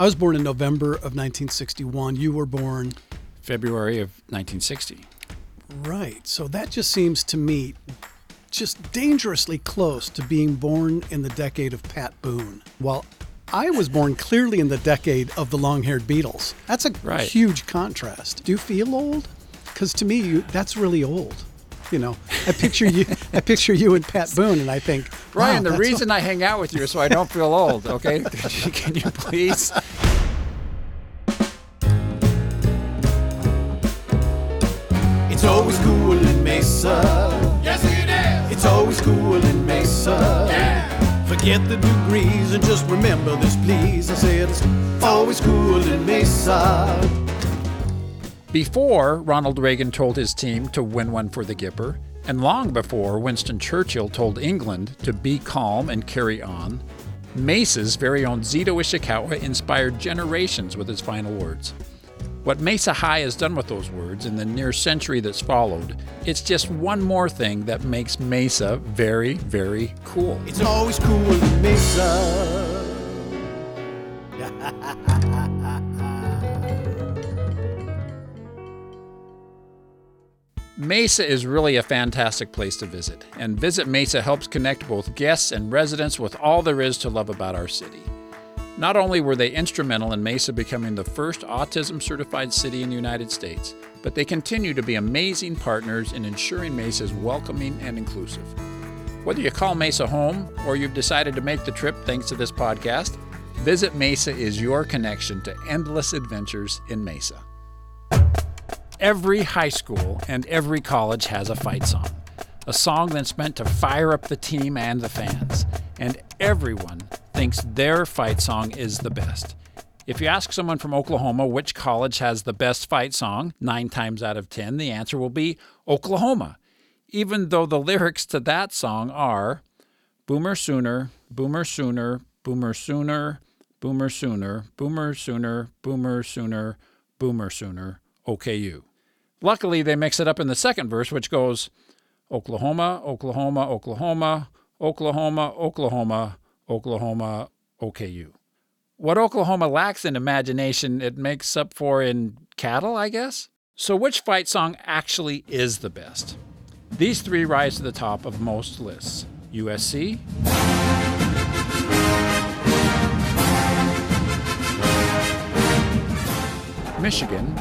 I was born in November of 1961. You were born. February of 1960. Right. So that just seems to me just dangerously close to being born in the decade of Pat Boone. While I was born clearly in the decade of the long haired Beatles. That's a Right. huge contrast. Do you feel old? Because to me, you, that's really old. You know, I picture you. I picture you and Pat Boone, and I think, Brian, wow, the that's reason I hang out with you is so I don't feel old, okay? Can you please? It's always cool in Mesa. Yes, it is. It's always cool in Mesa. Yeah. Forget the degrees and just remember this, please. I said it's always cool in Mesa. Before Ronald Reagan told his team to win one for the Gipper, and long before Winston Churchill told England to be calm and carry on, Mesa's very own Zedo Ishikawa inspired generations with his final words. What Mesa High has done with those words in the near century that's followed, it's just one more thing that makes Mesa very, very cool. It's always cool Mesa. Mesa is really a fantastic place to visit, and Visit Mesa helps connect both guests and residents with all there is to love about our city. Not only were they instrumental in Mesa becoming the first autism certified city in the United States, but they continue to be amazing partners in ensuring Mesa is welcoming and inclusive. Whether you call Mesa home or you've decided to make the trip thanks to this podcast, Visit Mesa is your connection to endless adventures in Mesa. Every high school and every college has a fight song, a song that's meant to fire up the team and the fans. And everyone thinks their fight song is the best. If you ask someone from Oklahoma which college has the best fight song, nine times out of ten, the answer will be Oklahoma, even though the lyrics to that song are Boomer Sooner, Boomer Sooner, Boomer Sooner, Boomer Sooner, Boomer Sooner, Boomer Sooner, Boomer Sooner, OKU. Luckily, they mix it up in the second verse, which goes Oklahoma, Oklahoma, Oklahoma, Oklahoma, Oklahoma, Oklahoma, OKU. What Oklahoma lacks in imagination, it makes up for in cattle, I guess? So, which fight song actually is the best? These three rise to the top of most lists USC, Michigan,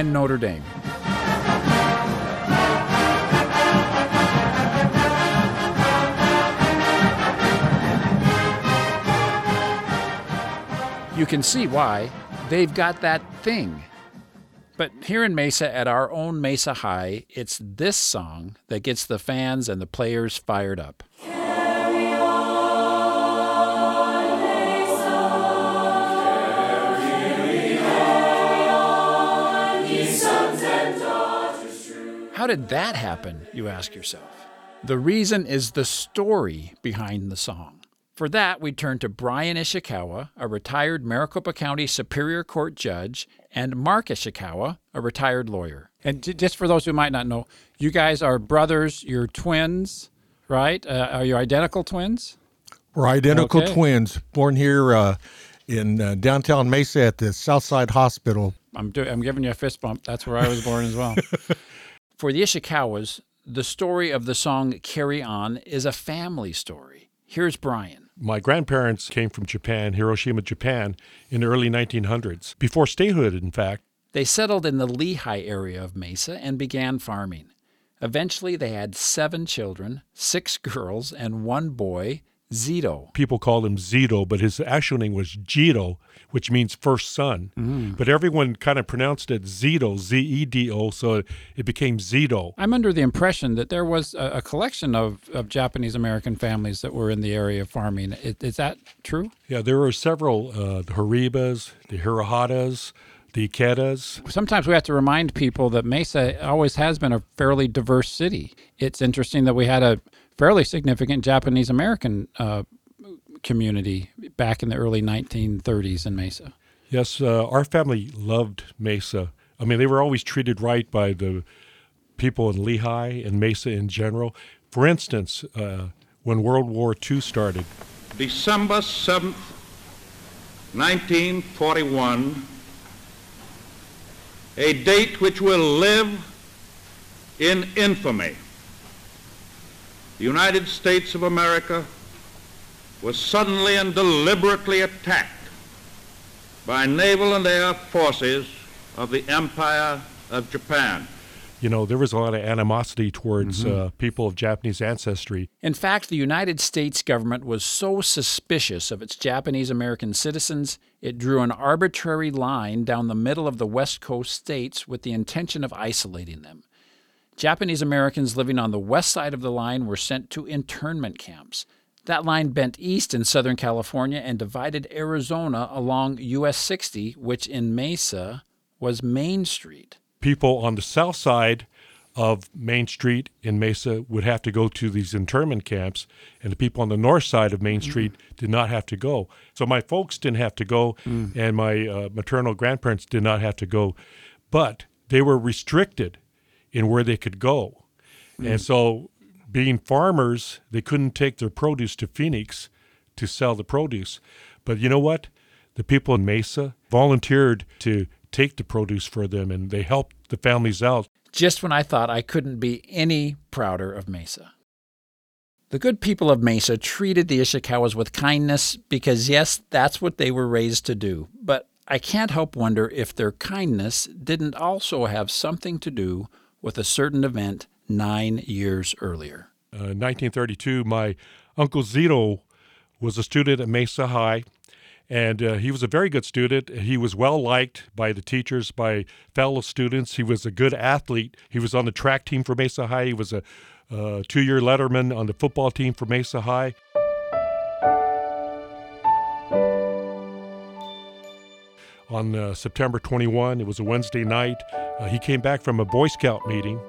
and Notre Dame. You can see why they've got that thing. But here in Mesa, at our own Mesa High, it's this song that gets the fans and the players fired up. How did that happen, you ask yourself? The reason is the story behind the song. For that, we turn to Brian Ishikawa, a retired Maricopa County Superior Court judge, and Mark Ishikawa, a retired lawyer. And just for those who might not know, you guys are brothers, you're twins, right? Uh, are you identical twins? We're identical Okay. twins, born here uh, in uh, downtown Mesa at the Southside Hospital. I'm, do- I'm giving you a fist bump. That's where I was born as well. For the Ishikawas, the story of the song Carry On is a family story. Here's Brian. My grandparents came from Japan, Hiroshima, Japan, in the early 1900s, before statehood, in fact. They settled in the Lehigh area of Mesa and began farming. Eventually, they had seven children, six girls, and one boy, Zedo. People called him Zedo, but his actual name was Jito, which means first son. But everyone kind of pronounced it Zedo, Z E D O, so it became Zedo. I'm under the impression that there was a, a collection of, of Japanese American families that were in the area of farming. Is, is that true? Yeah, there were several uh, the Haribas, the Hirohatas, the Iketas. Sometimes we have to remind people that Mesa always has been a fairly diverse city. It's interesting that we had a fairly significant Japanese American uh, community back in the early 1930s in Mesa. Yes, uh, our family loved Mesa. I mean, they were always treated right by the people in Lehigh and Mesa in general. For instance, uh, when World War II started, December 7th, 1941, a date which will live in infamy. The United States of America was suddenly and deliberately attacked by naval and air forces of the Empire of Japan. You know, there was a lot of animosity towards mm-hmm. uh, people of Japanese ancestry. In fact, the United States government was so suspicious of its Japanese American citizens, it drew an arbitrary line down the middle of the West Coast states with the intention of isolating them. Japanese Americans living on the west side of the line were sent to internment camps. That line bent east in Southern California and divided Arizona along US 60, which in Mesa was Main Street. People on the south side of Main Street in Mesa would have to go to these internment camps, and the people on the north side of Main mm. Street did not have to go. So my folks didn't have to go, mm. and my uh, maternal grandparents did not have to go, but they were restricted in where they could go. Mm. And so being farmers, they couldn't take their produce to Phoenix to sell the produce. But you know what? The people in Mesa volunteered to take the produce for them and they helped the families out. Just when I thought I couldn't be any prouder of Mesa. The good people of Mesa treated the Ishikawas with kindness because, yes, that's what they were raised to do. But I can't help wonder if their kindness didn't also have something to do with a certain event nine years earlier. Uh, 1932, my uncle Zedo was a student at Mesa High, and uh, he was a very good student. He was well liked by the teachers, by fellow students. He was a good athlete. He was on the track team for Mesa High. He was a uh, two year letterman on the football team for Mesa High. On uh, September 21, it was a Wednesday night, uh, he came back from a Boy Scout meeting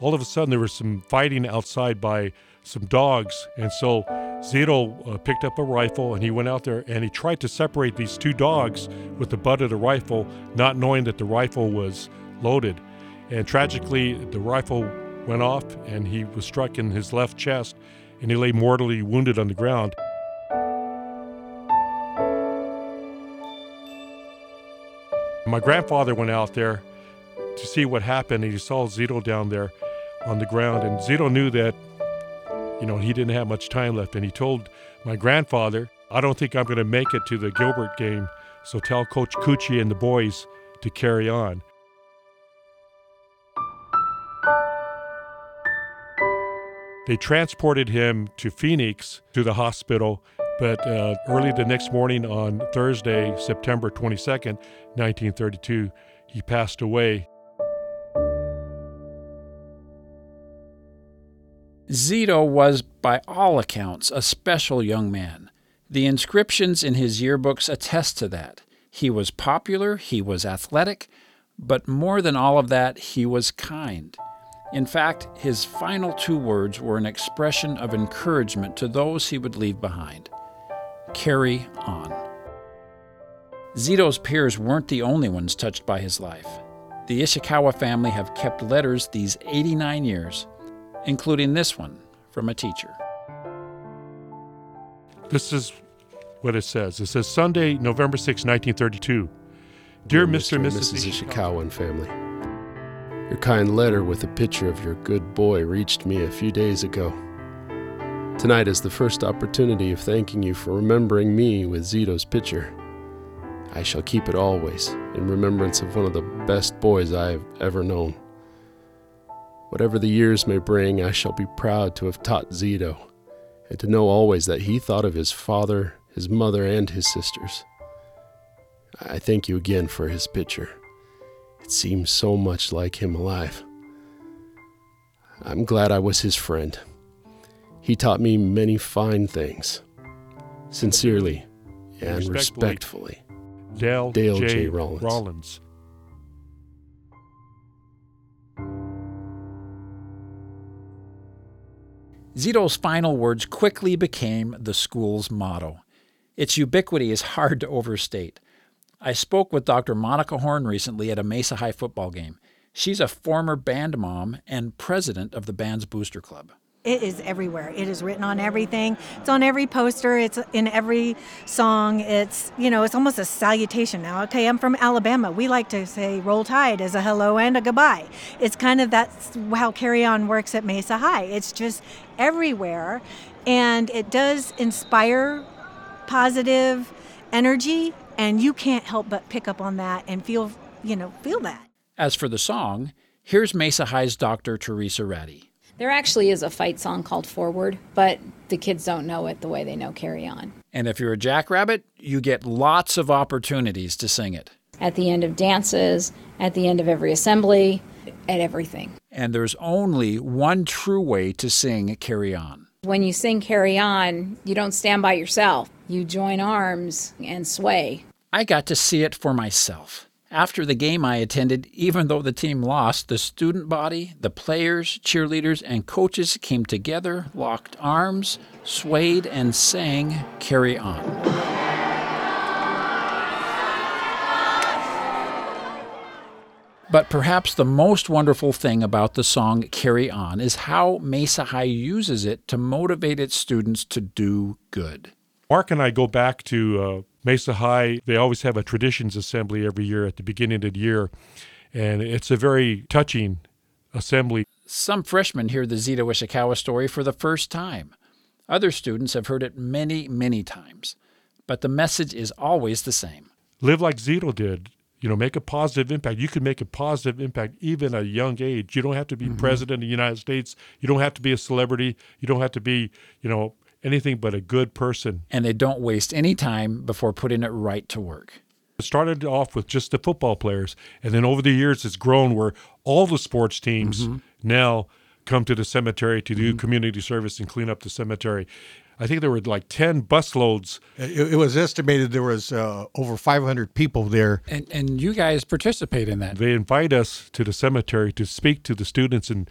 all of a sudden there was some fighting outside by some dogs. And so Zedo uh, picked up a rifle and he went out there and he tried to separate these two dogs with the butt of the rifle, not knowing that the rifle was loaded. And tragically, the rifle went off and he was struck in his left chest and he lay mortally wounded on the ground. My grandfather went out there to see what happened and he saw Zedo down there on the ground. And Zedo knew that, you know, he didn't have much time left. And he told my grandfather, I don't think I'm going to make it to the Gilbert game. So tell Coach Cucci and the boys to carry on. They transported him to Phoenix to the hospital, but uh, early the next morning on Thursday, September 22nd, 1932, he passed away Zedo was, by all accounts, a special young man. The inscriptions in his yearbooks attest to that. He was popular, he was athletic, but more than all of that, he was kind. In fact, his final two words were an expression of encouragement to those he would leave behind carry on. Zedo's peers weren't the only ones touched by his life. The Ishikawa family have kept letters these 89 years including this one from a teacher. This is what it says. It says Sunday, November 6, 1932. Dear, Dear Mr. and Mrs. Ishikawa and family, your kind letter with a picture of your good boy reached me a few days ago. Tonight is the first opportunity of thanking you for remembering me with Zedo's picture. I shall keep it always in remembrance of one of the best boys I have ever known. Whatever the years may bring, I shall be proud to have taught Zedo, and to know always that he thought of his father, his mother, and his sisters. I thank you again for his picture. It seems so much like him alive. I'm glad I was his friend. He taught me many fine things. Sincerely and respectfully, respectfully Dale, Dale J. J. Rollins. Rollins. Zedo's final words quickly became the school's motto. Its ubiquity is hard to overstate. I spoke with Dr. Monica Horn recently at a Mesa High football game. She's a former band mom and president of the band's booster club. It is everywhere. It is written on everything. It's on every poster. It's in every song. It's, you know, it's almost a salutation now. Okay, I'm from Alabama. We like to say roll tide as a hello and a goodbye. It's kind of that's how Carry On works at Mesa High. It's just everywhere. And it does inspire positive energy. And you can't help but pick up on that and feel, you know, feel that. As for the song, here's Mesa High's Dr. Teresa Ratty. There actually is a fight song called Forward, but the kids don't know it the way they know Carry On. And if you're a jackrabbit, you get lots of opportunities to sing it. At the end of dances, at the end of every assembly, at everything. And there's only one true way to sing Carry On. When you sing Carry On, you don't stand by yourself. You join arms and sway. I got to see it for myself. After the game I attended, even though the team lost, the student body, the players, cheerleaders, and coaches came together, locked arms, swayed, and sang Carry On. But perhaps the most wonderful thing about the song Carry On is how Mesa High uses it to motivate its students to do good. Mark and I go back to uh, Mesa High. They always have a traditions assembly every year at the beginning of the year, and it's a very touching assembly. Some freshmen hear the Zedo Ishikawa story for the first time. Other students have heard it many, many times. But the message is always the same. Live like Zedo did. You know, make a positive impact. You can make a positive impact even at a young age. You don't have to be mm-hmm. president of the United States. You don't have to be a celebrity. You don't have to be, you know, anything but a good person. And they don't waste any time before putting it right to work. It started off with just the football players, and then over the years it's grown where all the sports teams mm-hmm. now come to the cemetery to do mm-hmm. community service and clean up the cemetery. I think there were like 10 busloads. It, it was estimated there was uh, over 500 people there. And, and you guys participate in that. They invite us to the cemetery to speak to the students and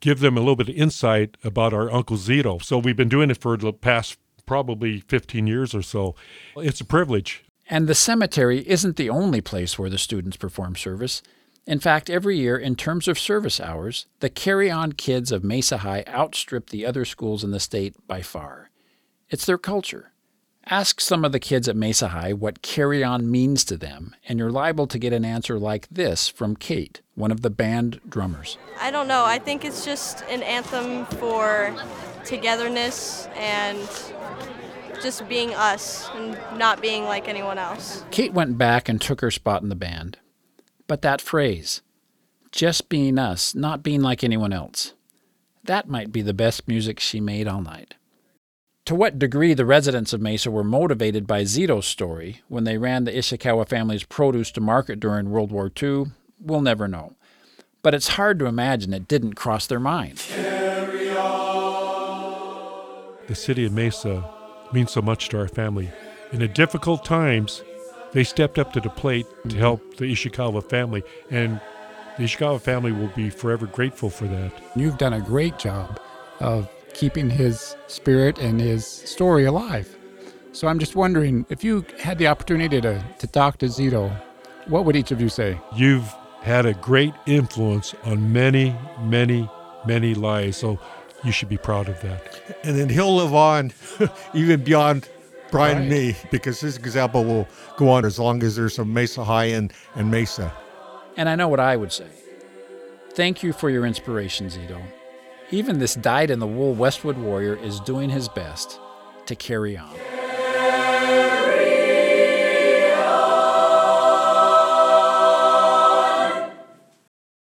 give them a little bit of insight about our Uncle Zedo. So we've been doing it for the past probably 15 years or so. It's a privilege. And the cemetery isn't the only place where the students perform service. In fact, every year, in terms of service hours, the Carry On kids of Mesa High outstrip the other schools in the state by far. It's their culture. Ask some of the kids at Mesa High what carry on means to them, and you're liable to get an answer like this from Kate, one of the band drummers. I don't know. I think it's just an anthem for togetherness and just being us and not being like anyone else. Kate went back and took her spot in the band. But that phrase, just being us, not being like anyone else, that might be the best music she made all night. To what degree the residents of Mesa were motivated by Zedo's story when they ran the Ishikawa family's produce to market during World War II, we'll never know. But it's hard to imagine it didn't cross their mind. The city of Mesa means so much to our family. In the difficult times, they stepped up to the plate to help the Ishikawa family, and the Ishikawa family will be forever grateful for that. You've done a great job of keeping his spirit and his story alive. So I'm just wondering if you had the opportunity to, to talk to Zedo, what would each of you say? You've had a great influence on many, many, many lives. So you should be proud of that. And then he'll live on even beyond Brian right. and me because his example will go on as long as there's a Mesa High and, and Mesa. And I know what I would say. Thank you for your inspiration, Zedo. Even this dyed in the wool Westwood warrior is doing his best to carry on.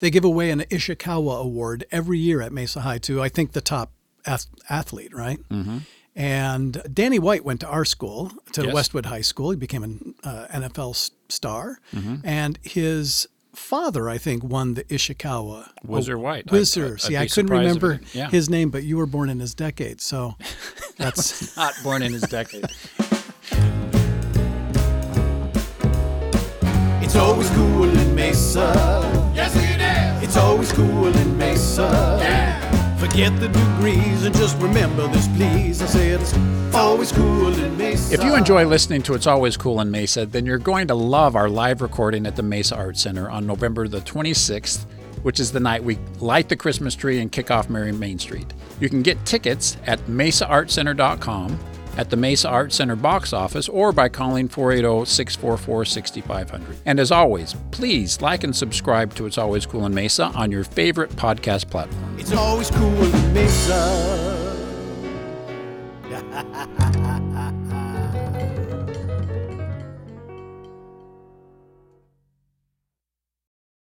They give away an Ishikawa Award every year at Mesa High to, I think, the top ath- athlete, right? Mm-hmm. And Danny White went to our school, to yes. Westwood High School. He became an uh, NFL star. Mm-hmm. And his father, I think, won the Ishikawa. Whizzer White. Whizzer. See, I couldn't remember yeah. his name, but you were born in his decade, so that's not born in his decade. It's always cool in Mesa. Yes, it is. It's always cool in Mesa. Yeah. Forget the degrees and just remember this, please. I said it's always cool in Mesa. If you enjoy listening to It's Always Cool in Mesa, then you're going to love our live recording at the Mesa Art Center on November the 26th which is the night we light the Christmas tree and kick off Merry Main Street. You can get tickets at mesaartcenter.com, at the Mesa Art Center box office, or by calling 480 644 6500. And as always, please like and subscribe to It's Always Cool in Mesa on your favorite podcast platform. It's always cool in Mesa.